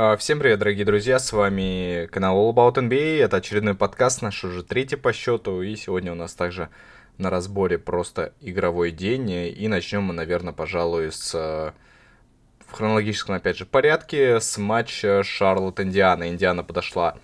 А, всем привет, дорогие друзья, с вами канал All About NBA, это очередной подкаст, наш уже третий по счету, и сегодня у нас также на разборе просто игровой день, и начнем мы, наверное, пожалуй, с в хронологическом, опять же, порядке с матча Шарлотт-Индиана. Индиана подошла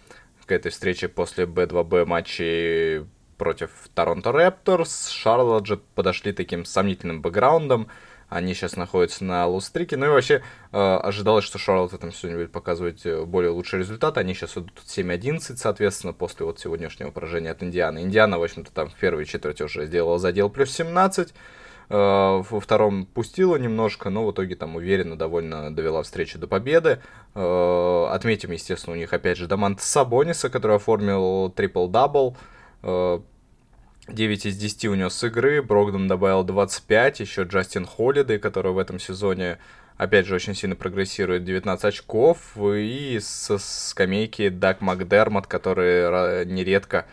к этой встрече после Б2Б матчей против Торонто Рэпторс. Шарлотт же подошли таким сомнительным бэкграундом. Они сейчас находятся на lose streak е. Ну и вообще э, ожидалось, что Шарлотт в этом сегодня будет показывать э, более лучший результат. Они сейчас идут 7-11, соответственно, после вот сегодняшнего поражения от Индианы. Индиана, в общем-то, там в первой четверти уже сделала задел плюс 17. Э, во втором пустила немножко, но в итоге там уверенно довольно довела встречу до победы. Э, отметим, естественно, у них опять же Домантас Сабонис, который оформил трипл-дабл. 9 из 10 у него с игры, Брогдон добавил 25, еще Джастин Холлидей, который в этом сезоне, опять же, очень сильно прогрессирует, 19 очков, и со скамейки Дак Макдермот, который нередко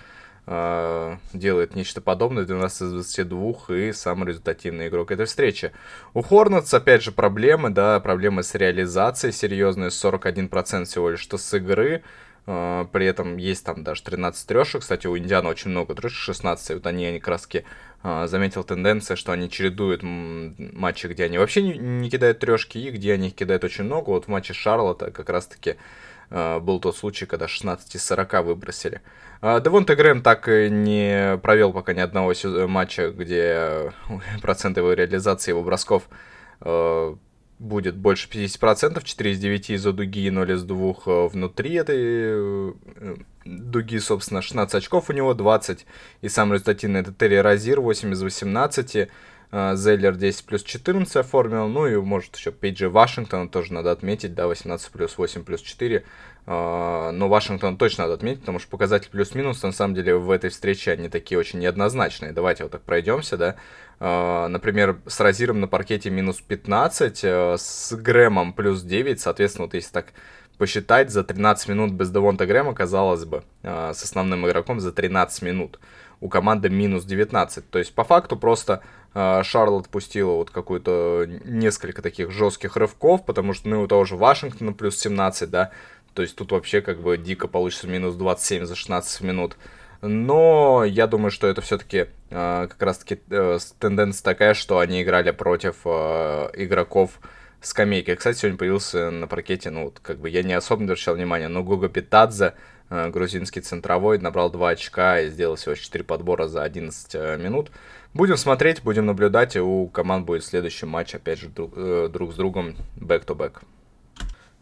э, делает нечто подобное, 12 из 22 и самый результативный игрок этой встречи. У Хорнетс, опять же, проблемы, да, проблемы с реализацией серьезные, 41% всего лишь что с игры, при этом есть там даже 13 трешек. Кстати, у Индиана очень много трешек, 16. Вот они, они как раз а, заметил тенденция, что они чередуют матчи, где они вообще не, не кидают трешки, и где они их кидают очень много. Вот в матче Шарлотта как раз-таки а, был тот случай, когда 16 из 40 выбросили. Девонте Грэм так и не провел пока ни одного матча, где процент его реализации его бросков будет больше 50%, 4 из 9 из-за дуги, 0 из 2 э, внутри этой э, дуги, собственно, 16 очков у него, 20. И самый результативный это Терри Розир, 8 из 18. Зеллер 10 плюс 14 оформил, ну и может еще Пейджи Вашингтона тоже надо отметить, да, 18 плюс 8 плюс 4. Но Вашингтон точно надо отметить, потому что показатель плюс-минус, на самом деле, в этой встрече они такие очень неоднозначные. Давайте вот так пройдемся, да. А, например, с Розиром на паркете минус 15, э, с Грэмом плюс 9, соответственно, вот если так посчитать, за 13 минут без Девонта Грэма, казалось бы, с основным игроком за 13 минут. У команды минус 19. То есть, по факту, просто Шарлот пустила вот какую-то несколько таких жестких рывков, потому что, ну, у того же Вашингтона плюс 17, да, то есть тут вообще как бы дико получится минус 27 за 16 минут но я думаю, что это все-таки э, как раз-таки э, тенденция такая, что они играли против э, игроков скамейки. Кстати, сегодня появился на паркете, ну, вот, как бы я не особо обращал внимания, но Гуга Питадзе, грузинский центровой, набрал 2 очка и сделал всего 4 подбора за 11 э, минут. Будем смотреть, будем наблюдать, и у команд будет следующий матч, опять же, друг, э, друг с другом. -back.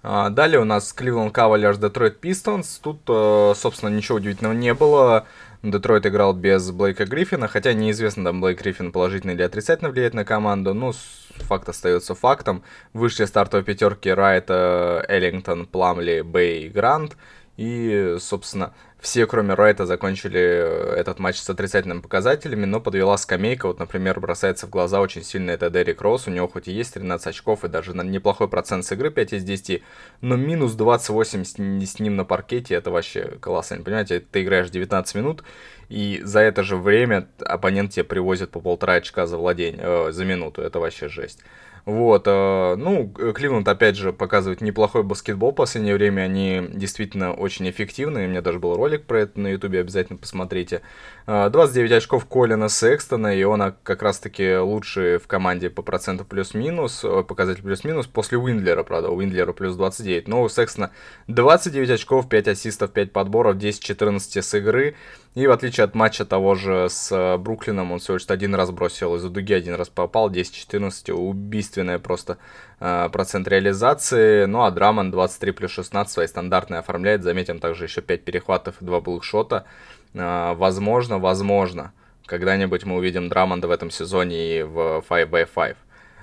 А, далее у нас Cleveland Cavaliers Detroit Pistons. Тут, э, собственно, ничего удивительного не было. Детройт играл без Блейка Гриффина, хотя неизвестно, там Блейк Гриффин положительно или отрицательно влияет на команду, но факт остается фактом. Вышли стартовые пятерки Райта, Эллингтон, Пламли, Бэй, Грант. И, собственно, все, кроме Райта, закончили э, этот матч с отрицательными показателями, но подвела скамейка. Вот, например, бросается в глаза очень сильно это Дерек Росс. У него хоть и есть 13 очков и даже неплохой процент с игры 5 из 10, но минус 28 с, ним на паркете, это вообще колоссально. Понимаете, ты играешь 19 минут, и за это же время оппонент тебе привозит по полтора очка за владение, э, за минуту. Это вообще жесть. Вот, э, ну, Кливленд, опять же, показывает неплохой баскетбол в последнее время, они действительно очень эффективны, у меня даже был ролик про это на ютубе, обязательно посмотрите. 29 э, очков Колина Секстона, и он как раз-таки лучший в команде по проценту плюс-минус, э, показатель плюс-минус, после Уиндлера, правда, Уиндлера плюс 29, но у Секстона 29 очков, 5 ассистов, 5 подборов, 10-14 с игры, и в отличие от матча того же с э, Бруклином, он всего лишь один раз бросил из-за дуги, один раз попал, 10-14, убийственная просто э, процент реализации. Ну а Драман 23 плюс 16 свои стандартные оформляет. Заметим также еще 5 перехватов и 2 былых шота. Э, возможно, возможно, когда-нибудь мы увидим Драмонда в этом сезоне и в 5x5.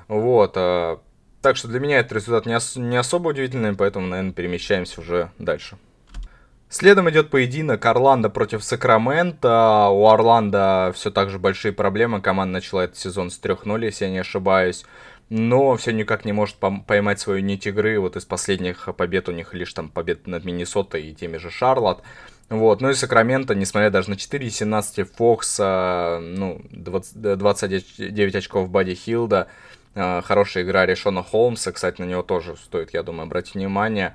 Вот, э, так что для меня этот результат не, ос- не особо удивительный, поэтому, наверное, перемещаемся уже дальше. Следом идет поединок Орландо против Сакрамента. У Орландо все так же большие проблемы. Команда начала этот сезон с 3-0, если я не ошибаюсь. Но все никак не может поймать свою нить игры. Вот из последних побед у них лишь там побед над Миннесотой и теми же Шарлот. Вот, ну и Сакраменто, несмотря даже на 4-17 Фокса, ну, 20, 29 очков Бади Хилда, э, хорошая игра Решона Холмса, кстати, на него тоже стоит, я думаю, обратить внимание.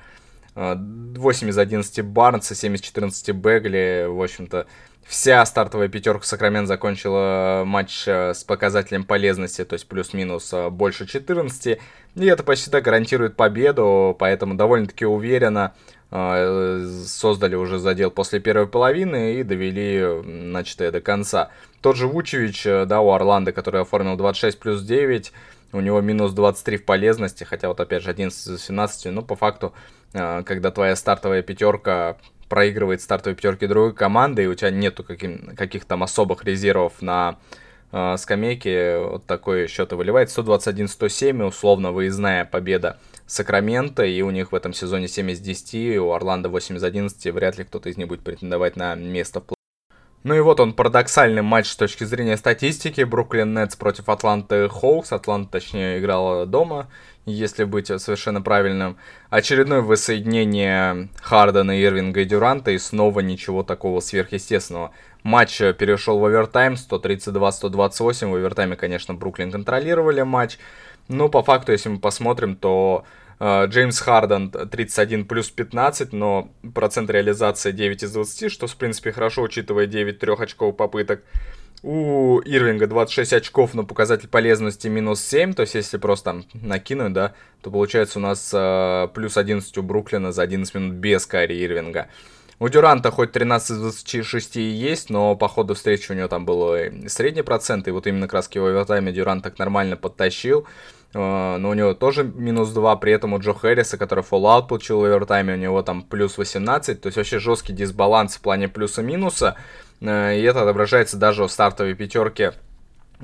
8 из 11 Барнса, 7 из 14 Бегли. В общем-то, вся стартовая пятерка Сакрамен закончила матч э, с показателем полезности, то есть плюс-минус э, больше 14. И это почти так гарантирует победу, поэтому довольно-таки уверенно э, создали уже задел после первой половины и довели начатое до конца. Тот же Вучевич, да, у Орландо, который оформил 26 плюс 9, у него минус 23 в полезности, хотя вот опять же 11 из 17, но по факту, когда твоя стартовая пятерка проигрывает стартовой пятерки другой команды, и у тебя нету каким, каких-то там особых резервов на э, скамейке, вот такой счет и выливает. 121-107, условно выездная победа Сакрамента, и у них в этом сезоне 7 из 10, у Орландо 8 из 11, вряд ли кто-то из них будет претендовать на место в ну и вот он, парадоксальный матч с точки зрения статистики. Бруклин Нетс против Атланты Хоукс. Атланта, точнее, играла дома, если быть совершенно правильным. Очередное воссоединение Хардена, Ирвинга и Дюранта, и снова ничего такого сверхъестественного. Матч перешел в овертайм, 132-128. В овертайме, конечно, Бруклин контролировали матч. Но по факту, если мы посмотрим, то Э, Джеймс Харден 31 плюс 15, но процент реализации 9 из 20, что в принципе хорошо, учитывая 9 трехочковых попыток. У Ирвинга 26 очков, но показатель полезности минус 7, то есть если просто там накинуть, да, то получается у нас э, плюс 11 у Бруклина за 11 минут без Кари Ирвинга. У Дюранта хоть 13 из 26 и есть, но по ходу встречи у него там был средний процент, и вот именно краски в овертайме Дюрант так нормально подтащил. Uh, но у него тоже минус 2, при этом у Джо Хэрриса, который Fallout получил в овертайме, у него там плюс 18, то есть вообще жесткий дисбаланс в плане плюса-минуса, uh, и это отображается даже в стартовой пятерке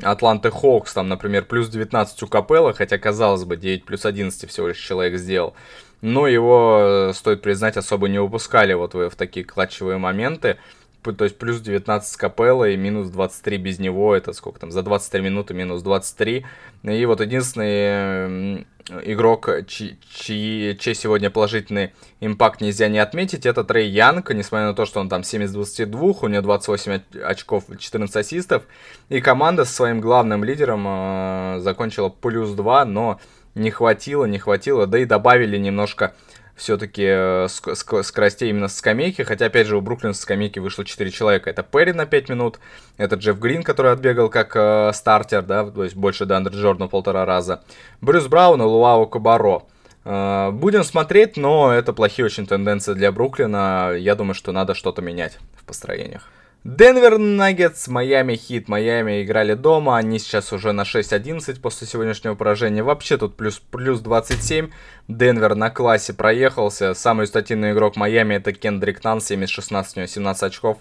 Атланты Хоукс, там, например, плюс 19 у Капелла, хотя, казалось бы, 9 плюс 11 всего лишь человек сделал. Но его, э, стоит признать, особо не выпускали вот в такие клатчевые моменты то есть плюс 19 с Капеллой, минус 23 без него, это сколько там, за 23 минуты минус 23. И вот единственный игрок, чьи, чьи, чей сегодня положительный импакт нельзя не отметить, это Трей Янг, несмотря на то, что он там 7 из 22, у него 28 очков, 14 ассистов, и команда со своим главным лидером э, закончила плюс 2, но не хватило, не хватило, да и добавили немножко все-таки э, скоростей именно скамейки, хотя, опять же, у Бруклина с скамейки вышло 4 человека. Это Перри на 5 минут, это Джефф Грин, который отбегал как э, стартер, да, то есть больше Дандер Джордана полтора раза, Брюс Браун и Луао Кабаро. Э, будем смотреть, но это плохие очень тенденции для Бруклина. Я думаю, что надо что-то менять в построениях. Денвер Наггетс, Майами Хит. Майами играли дома, они сейчас уже на 6-11 после сегодняшнего поражения. Вообще тут плюс, плюс 27. Денвер на классе проехался. Самый статинный игрок Майами это Кендрик Нан, 7 из 16, у него 17 очков.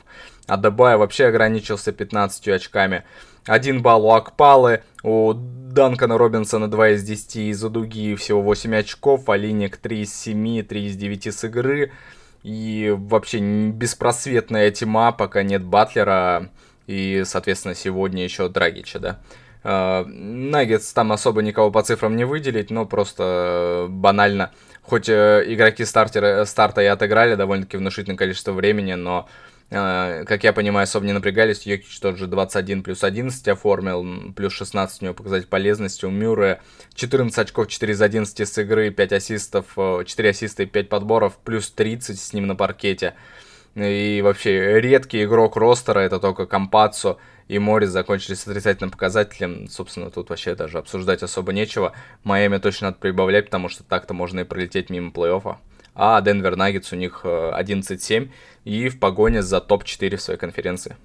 А Дебай вообще ограничился 15 очками. Один балл у Акпалы, у Данкана Робинсона 2 из 10 из-за дуги всего 8 очков, а Линик 3 из 7, 3 из 9 с игры. И вообще беспросветная тьма, пока нет Батлера и, соответственно, сегодня еще Драгича, да. А, Наггетс там особо никого по цифрам не выделить, но просто банально. Хоть э, игроки стартера, старта и отыграли довольно-таки внушительное количество времени, но как я понимаю, особо не напрягались. Йокич тот же 21 плюс 11 оформил, плюс 16 у него показатель полезности. У Мюррея 14 очков, 4 из 11 с игры, 5 ассистов, 4 ассиста и 5 подборов, плюс 30 с ним на паркете. И вообще редкий игрок ростера, это только Кампаццо и Морис закончили с отрицательным показателем. Собственно, тут вообще даже обсуждать особо нечего. Майами точно надо прибавлять, потому что так-то можно и пролететь мимо плей-оффа а Денвер Наггетс у них 11-7 э, и в погоне за топ-4 в своей конференции.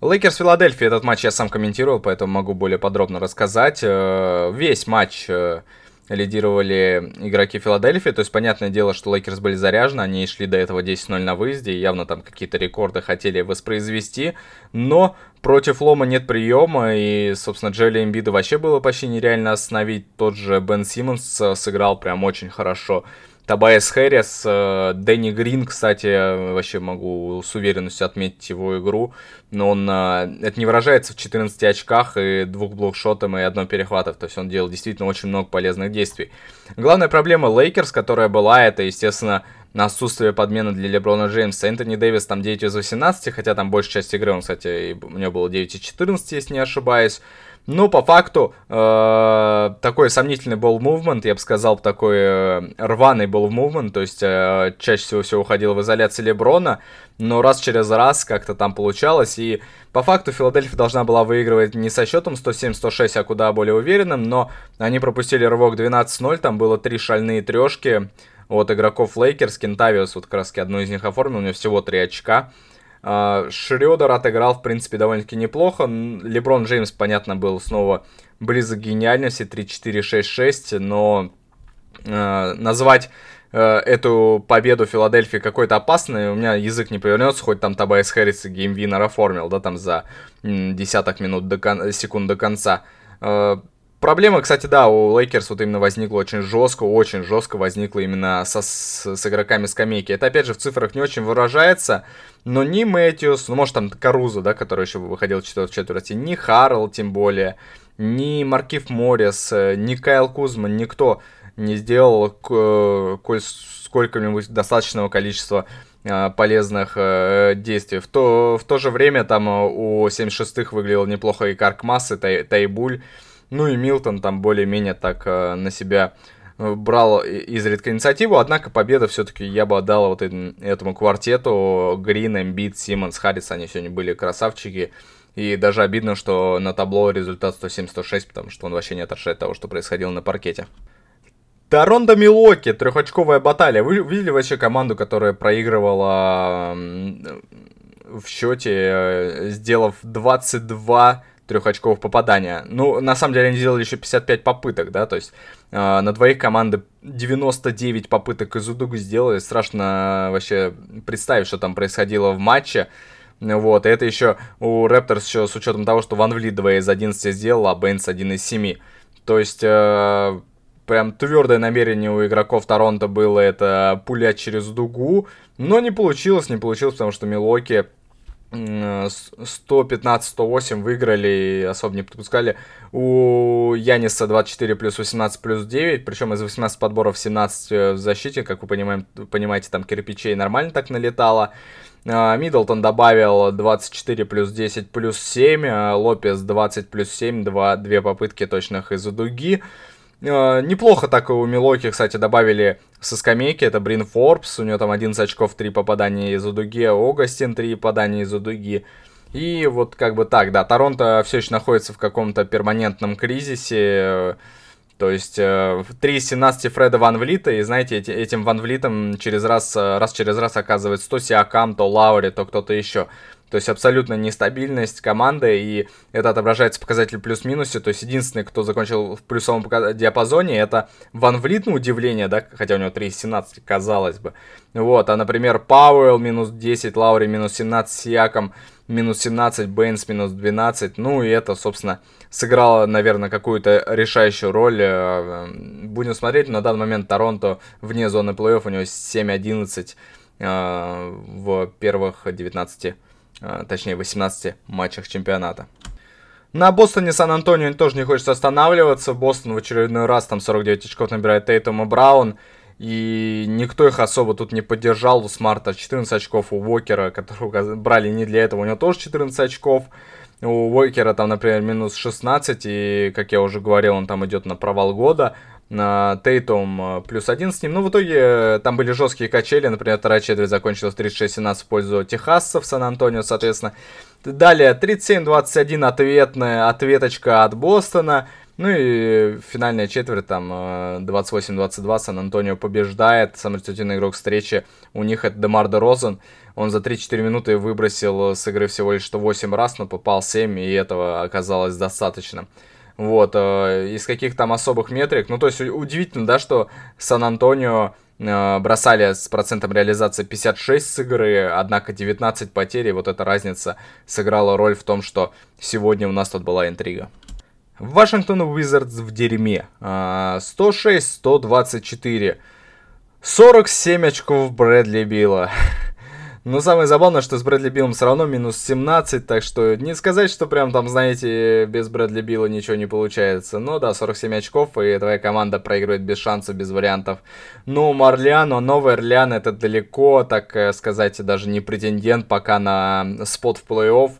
Лейкерс Филадельфия, этот матч я сам комментировал, поэтому могу более подробно рассказать. Э, весь матч э, лидировали игроки Филадельфии, то есть понятное дело, что Лейкерс были заряжены, они шли до этого 10-0 на выезде, явно там какие-то рекорды хотели воспроизвести, но против Лома нет приема, и, собственно, Джоэла Эмбиида вообще было почти нереально остановить, тот же Бен Симмонс сыграл прям очень хорошо, Тобайас Харрис, э, Дэнни Грин, кстати, вообще могу с уверенностью отметить его игру, но он, э, это не выражается в 14 очках и двух блокшотом и одном перехватов, то есть он делал действительно очень много полезных действий. Главная проблема Лейкерс, которая была, это, естественно, на отсутствие подмены для Леброна Джеймса. Энтони Дэвис там 9 из 18, хотя там большая часть игры, он, кстати, у него было 9 из 14, если не ошибаюсь. Ну, по факту, э, такой сомнительный был мувмент, я бы сказал, такой э, рваный был мувмент, то есть э, чаще всего все уходило в изоляции Леброна, но раз через раз как-то там получалось, и по факту Филадельфия должна была выигрывать не со счетом 107-106, а куда более уверенным, но они пропустили рывок 12-0, там было три шальные трешки от игроков Лейкерс, Кентавиус вот как раз одну из них оформил, у него всего три очка, Шредер отыграл, в принципе, довольно-таки неплохо. Леброн Джеймс, понятно, был снова близок к гениальности, 34-6-6, но э, назвать э, эту победу Филадельфии какой-то опасной, у меня язык не повернется, хоть там Тобайас Харрис и геймвинер оформил, да, там за десяток минут до кон- секунд до конца. Э, Проблема, кстати, да, у Лейкерс вот именно возникла очень жестко, очень жестко возникла именно со, с, с игроками скамейки. Это, опять же, в цифрах не очень выражается, но ни Мэтьюс, ну, может, там Карузо, да, который еще выходил в четверти, ни Харрелл, тем более, ни Маркифф Моррис, ни Кайл Кузма, никто не сделал коль, сколько-нибудь достаточного количества э, полезных э, действий. В то, в то же время там у 76-х выглядел неплохо и Карк Массы, Тай, Тайбуль, ну и Милтон там более-менее так э, на себя э, брал изредка инициативу, однако победа все-таки я бы отдал вот этому квартету. Грин, Эмбит, Симмонс, Харрис, они сегодня были красавчики. И даже обидно, что на табло результат 107-106, потому что он вообще не отражает того, что происходило на паркете. Торонто Милоки, трехочковая баталия. Вы видели вообще команду, которая проигрывала в счете, э, сделав 22 трех очков попадания. Ну, на самом деле они сделали еще 55 попыток, да, то есть э, на двоих команды 99 попыток из Удугу сделали. Страшно вообще представить, что там происходило в матче. Вот, и это еще у Рэпторс еще с учетом того, что Ван Вли 2 из 11 сделал, а Бейнс 1 из 7. То есть, э, прям твердое намерение у игроков Торонто было это пулять через дугу, но не получилось, не получилось, потому что Милоки 115-108 выиграли, особо не подпускали. У Яниса 24 плюс 18 плюс 9, причем из 18 подборов 17 э, в защите, как вы понимаем, понимаете, там кирпичей нормально так налетало. А, Миддлтон добавил 24 плюс 10 плюс 7, а Лопес 20 плюс 7, 2, 2 попытки точных из-за дуги. Э, неплохо так у Милоки, кстати, добавили со скамейки. Это Брин Форбс. У него там 11 очков, 3 попадания из-за дуги. Огастин 3 попадания из-за дуги. И вот как бы так, да, Торонто все еще находится в каком-то перманентном кризисе. То есть 3 из 17 Фреда Ван Влита, и знаете, этим Ван Влитом через раз, раз через раз оказывается то Сиакам, то Лаури, то кто-то еще. То есть абсолютно нестабильность команды, и это отображается показатель плюс-минусе. То есть единственный, кто закончил в плюсовом диапазоне, это Ван Влит, на удивление, да, хотя у него 3,17, казалось бы. Вот, а, например, Пауэлл минус 10, Лаури минус 17, Сиаком минус 17, Бейнс минус 12. Ну и это, собственно, сыграло, наверное, какую-то решающую роль. Э, будем смотреть, на данный момент Торонто вне зоны плей-офф, у него 7-11 э, в первых 19 а, точнее 18 матчах чемпионата. На Бостоне Сан-Антонио тоже не хочется останавливаться. Бостон в очередной раз там 49 очков набирает Тейтум и Браун. И никто их особо тут не поддержал. У Смарта 14 очков, у Уокера, которого брали не для этого, у него тоже 14 очков. У Уокера там, например, минус 16, и, как я уже говорил, он там идет на провал года Тейтум э, плюс один с ним. Ну, в итоге э, там были жесткие качели. Например, вторая четверть закончилась 36-17 в пользу Техасцев, Сан-Антонио, соответственно. Далее 37-21 ответная ответочка от Бостона. Ну и финальная четверть, там 28-22, э, Сан-Антонио побеждает. Самый результативный игрок встречи у них это Демар де Розен. Он за 3-4 минуты выбросил с игры всего лишь что 8 раз, но попал 7, и этого оказалось достаточно. Вот, э, из каких там особых метрик. Ну, то есть удивительно, да, что Сан-Антонио э, бросали с процентом реализации 56 с игры, однако 19 потерь, и вот эта разница сыграла роль в том, что сегодня у нас тут была интрига. Вашингтон Уизардс в дерьме. 106-124. 47 очков Брэдли Билла. Но самое забавное, что с Брэдли Биллом все равно минус 17, так что не сказать, что прям там, знаете, без Брэдли Билла ничего не получается. Но да, 47 очков, и твоя команда проигрывает без шансов, без вариантов. Ну, Марлиано, Новый Орлеан, это далеко, так сказать, даже не претендент пока на спот в плей-офф.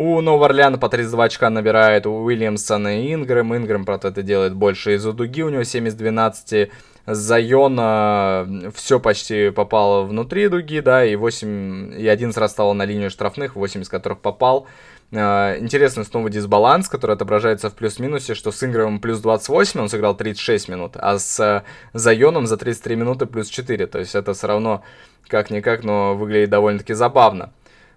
У Нового Орлеана по 32 очка набирает у Уильямсона и Ингрэм. Ингрэм, правда, это делает больше из-за дуги. У него 7 из 12. Зайона все почти попало внутри дуги, да, и 8, и 11 раз стало на линию штрафных, 8 из которых попал. А, интересный снова дисбаланс, который отображается в плюс-минусе, что с Ингровым плюс 28 он сыграл 36 минут, а с Зайоном за 33 минуты плюс 4. То есть это все равно как-никак, но выглядит довольно-таки забавно.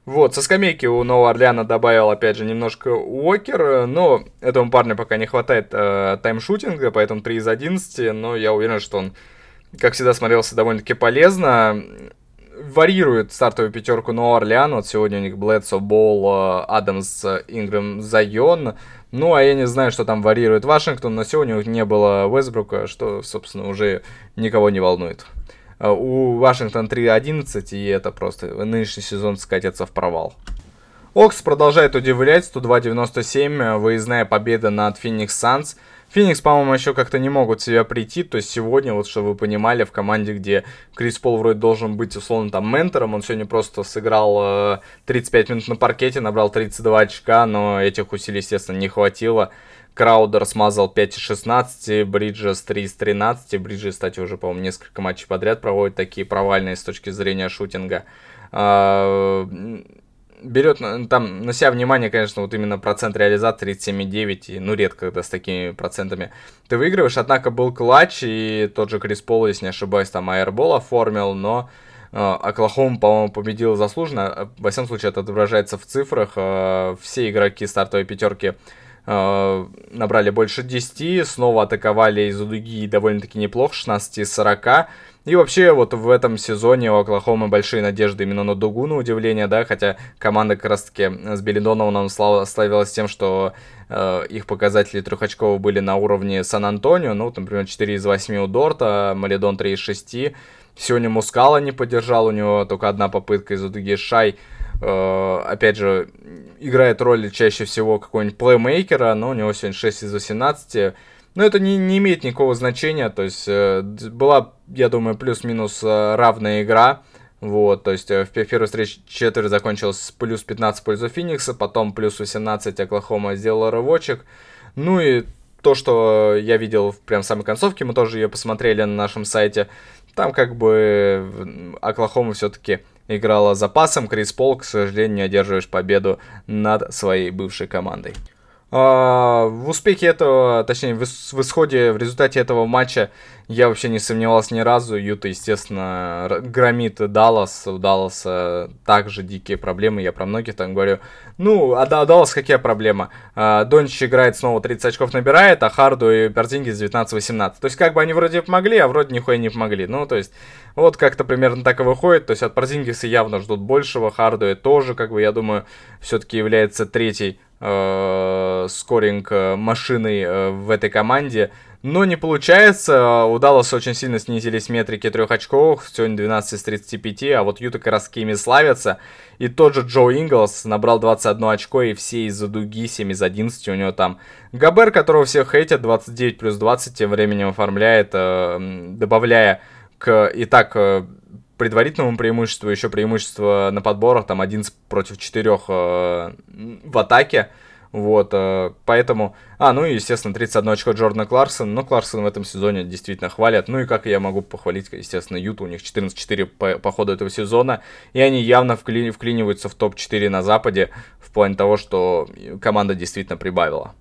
Вот, со скамейки у Нового Орлеана добавил, опять же, немножко Уокер, но этому парню пока не хватает э, таймшутинга, поэтому 3 из 11, но я уверен, что он, как всегда, смотрелся довольно-таки полезно варьирует стартовую пятерку Нового Орлеана. Вот сегодня у них Блэдсо, Болл, Адамс, Ингрэм, Зайон. Ну, а я не знаю, что там варьирует Вашингтон, но сегодня у них не было Уэсбрука, что, собственно, уже никого не волнует. А у Вашингтон 3-11, и это просто нынешний сезон скатится в провал. Окс продолжает удивлять, 102-97, выездная победа над Феникс Санс. Феникс, по-моему, еще как-то не могут себя прийти. То есть сегодня, вот чтобы вы понимали, в команде, где Крис Пол вроде должен быть условно там ментором, он сегодня просто сыграл э, 35 минут на паркете, набрал 32 очка, но этих усилий, естественно, не хватило. Краудер смазал 5 из 16, Бриджес 3 из 13. Бриджес, кстати, уже, по-моему, несколько матчей подряд проводит такие провальные с точки зрения шутинга. А, берет там на себя внимание, конечно, вот именно процент реализации 37,9, и, ну, редко когда с такими процентами ты выигрываешь, однако был клатч, и тот же Крис Пол, если не ошибаюсь, там аэрбол оформил, но э, Оклахома, по-моему, победил заслуженно, во всяком случае, это отображается в цифрах, э, все игроки стартовой пятерки набрали больше 10, снова атаковали из-за дуги довольно-таки неплохо, 16 из 40, и вообще, вот в этом сезоне у Оклахомы большие надежды именно на дугу, на удивление, да, хотя команда как раз-таки с Билли Донованом славилась тем, что э, их показатели трехочковые были на уровне Сан-Антонио, ну, например, 4 из 8 у Дорта, Малидон 3 из 6. Сегодня Мускала не поддержал, у него только одна попытка из-за дуги Шай, э, опять же, играет роль чаще всего какого-нибудь плеймейкера, но у него сегодня 6 из 18, но это не, не имеет никакого значения, то есть э, была, я думаю, плюс-минус э, равная игра, вот, то есть э, в первой встрече четверть закончилась с плюс 15 в пользу Феникса, потом плюс 18 Оклахома сделала рывочек, ну и то, что я видел прям в самой концовке, мы тоже ее посмотрели на нашем сайте, там как бы Оклахома все-таки играла запасом, Крис Пол, к сожалению, не одерживаешь победу над своей бывшей командой. А, в успехе этого, точнее, в, исходе, в результате этого матча я вообще не сомневался ни разу. Юта, естественно, громит Даллас. У Далласа также дикие проблемы, я про многих там говорю. Ну, а да, Даллас какая проблема? Дончич играет снова 30 очков набирает, а Харду и Берзингис 19-18. То есть, как бы они вроде помогли, а вроде нихуя не помогли. Ну, то есть, вот как-то примерно так и выходит. То есть, от Берзингиса явно ждут большего, Харду тоже, как бы, я думаю, все-таки является третий э, скоринг э, машиной э, в этой команде. Но не получается. У Далласа очень сильно снизились метрики трех очков. Сегодня 12 из 35, а вот Юта как раз ими славятся. И тот же Джо Инглс набрал 21 очко, и все из-за дуги 7 из 11 у него там. Габер, которого все хейтят, 29 плюс 20, тем временем оформляет, добавляя к и так предварительному преимуществу еще преимущество на подборах, там 11 против 4 э, в атаке. Вот, э, поэтому... А, ну и, естественно, 31 очко Джордана Кларксон. Но Кларксон в этом сезоне действительно хвалят. Ну и как я могу похвалить, естественно, Юту. У них 14-4 по, по ходу этого сезона. И они явно вкли, вклиниваются в топ-4 на Западе. В плане того, что команда действительно прибавила.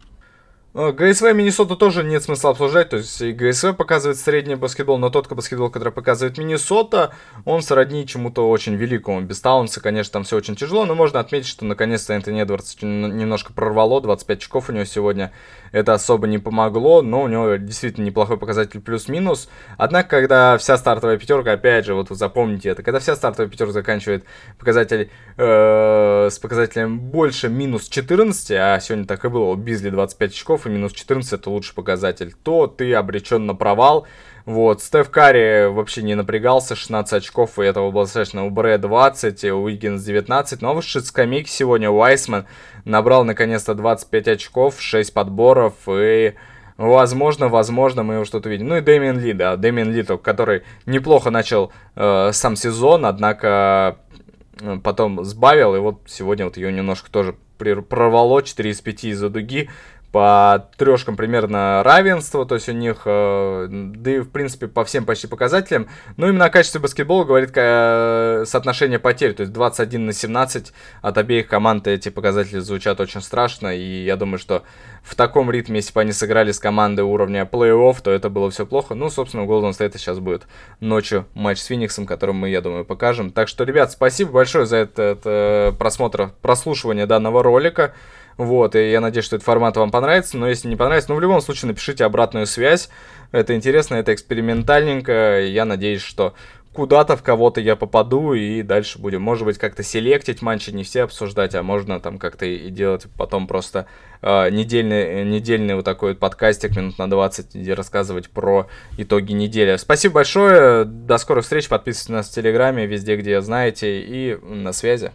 Э, ГСВ Миннесоту тоже нет смысла обсуждать, то есть и ГСВ показывает средний баскетбол, но тот баскетбол, который показывает Миннесота, он сродни чему-то очень великому. Без Таунса, конечно, там все очень тяжело, но можно отметить, что наконец-то Энтони Эдвардс немножко прорвало, 25 очков у него сегодня, это особо не помогло, но у него действительно неплохой показатель плюс-минус. Однако, когда вся стартовая пятерка, опять же, вот запомните это, когда вся стартовая пятерка заканчивает показатель э, с показателем больше минус 14, а сегодня так и было, Бизли 25 очков, очков, и минус 14 это лучший показатель, то ты обречен на провал. Вот, Стеф Карри вообще не напрягался, 16 очков, и этого было достаточно. У Бре 20, у Уиггинс 19. Но вышед скамейки сегодня Уайсман набрал наконец-то 25 очков, 6 подборов, и Возможно, возможно, мы его что-то видим. Ну и Дэмиан Ли, да, Дэмиан Ли, который неплохо начал э, сам сезон, однако э, потом сбавил, и вот сегодня вот ее немножко тоже прорвало 4 из 5 из-за дуги по трешкам примерно равенство, то есть у них, э, да и в принципе по всем почти показателям. Но именно о качестве баскетбола говорит э, соотношение потерь, то есть 21 на 17 от обеих команд эти показатели звучат очень страшно, и я думаю, что в таком ритме, если бы они сыграли с командой уровня плей-офф, то это было все плохо. Ну, собственно, у Golden State сейчас будет ночью матч с Фениксом, который мы, я думаю, покажем. Так что, ребят, спасибо большое за этот э, просмотр, прослушивание данного ролика. Вот, и я надеюсь, что этот формат вам понравится, но если не понравится, ну, в любом случае, напишите обратную связь. Это интересно, это экспериментальненько, я надеюсь, что куда-то в кого-то я попаду, и дальше будем, может быть, как-то селектить матчи, не все обсуждать, а можно там как-то и делать потом просто э, недельный, недельный вот такой вот подкастик минут на 20, где рассказывать про итоги недели. Спасибо большое, до скорых встреч, подписывайтесь на нас в Телеграме, везде, где знаете, и на связи.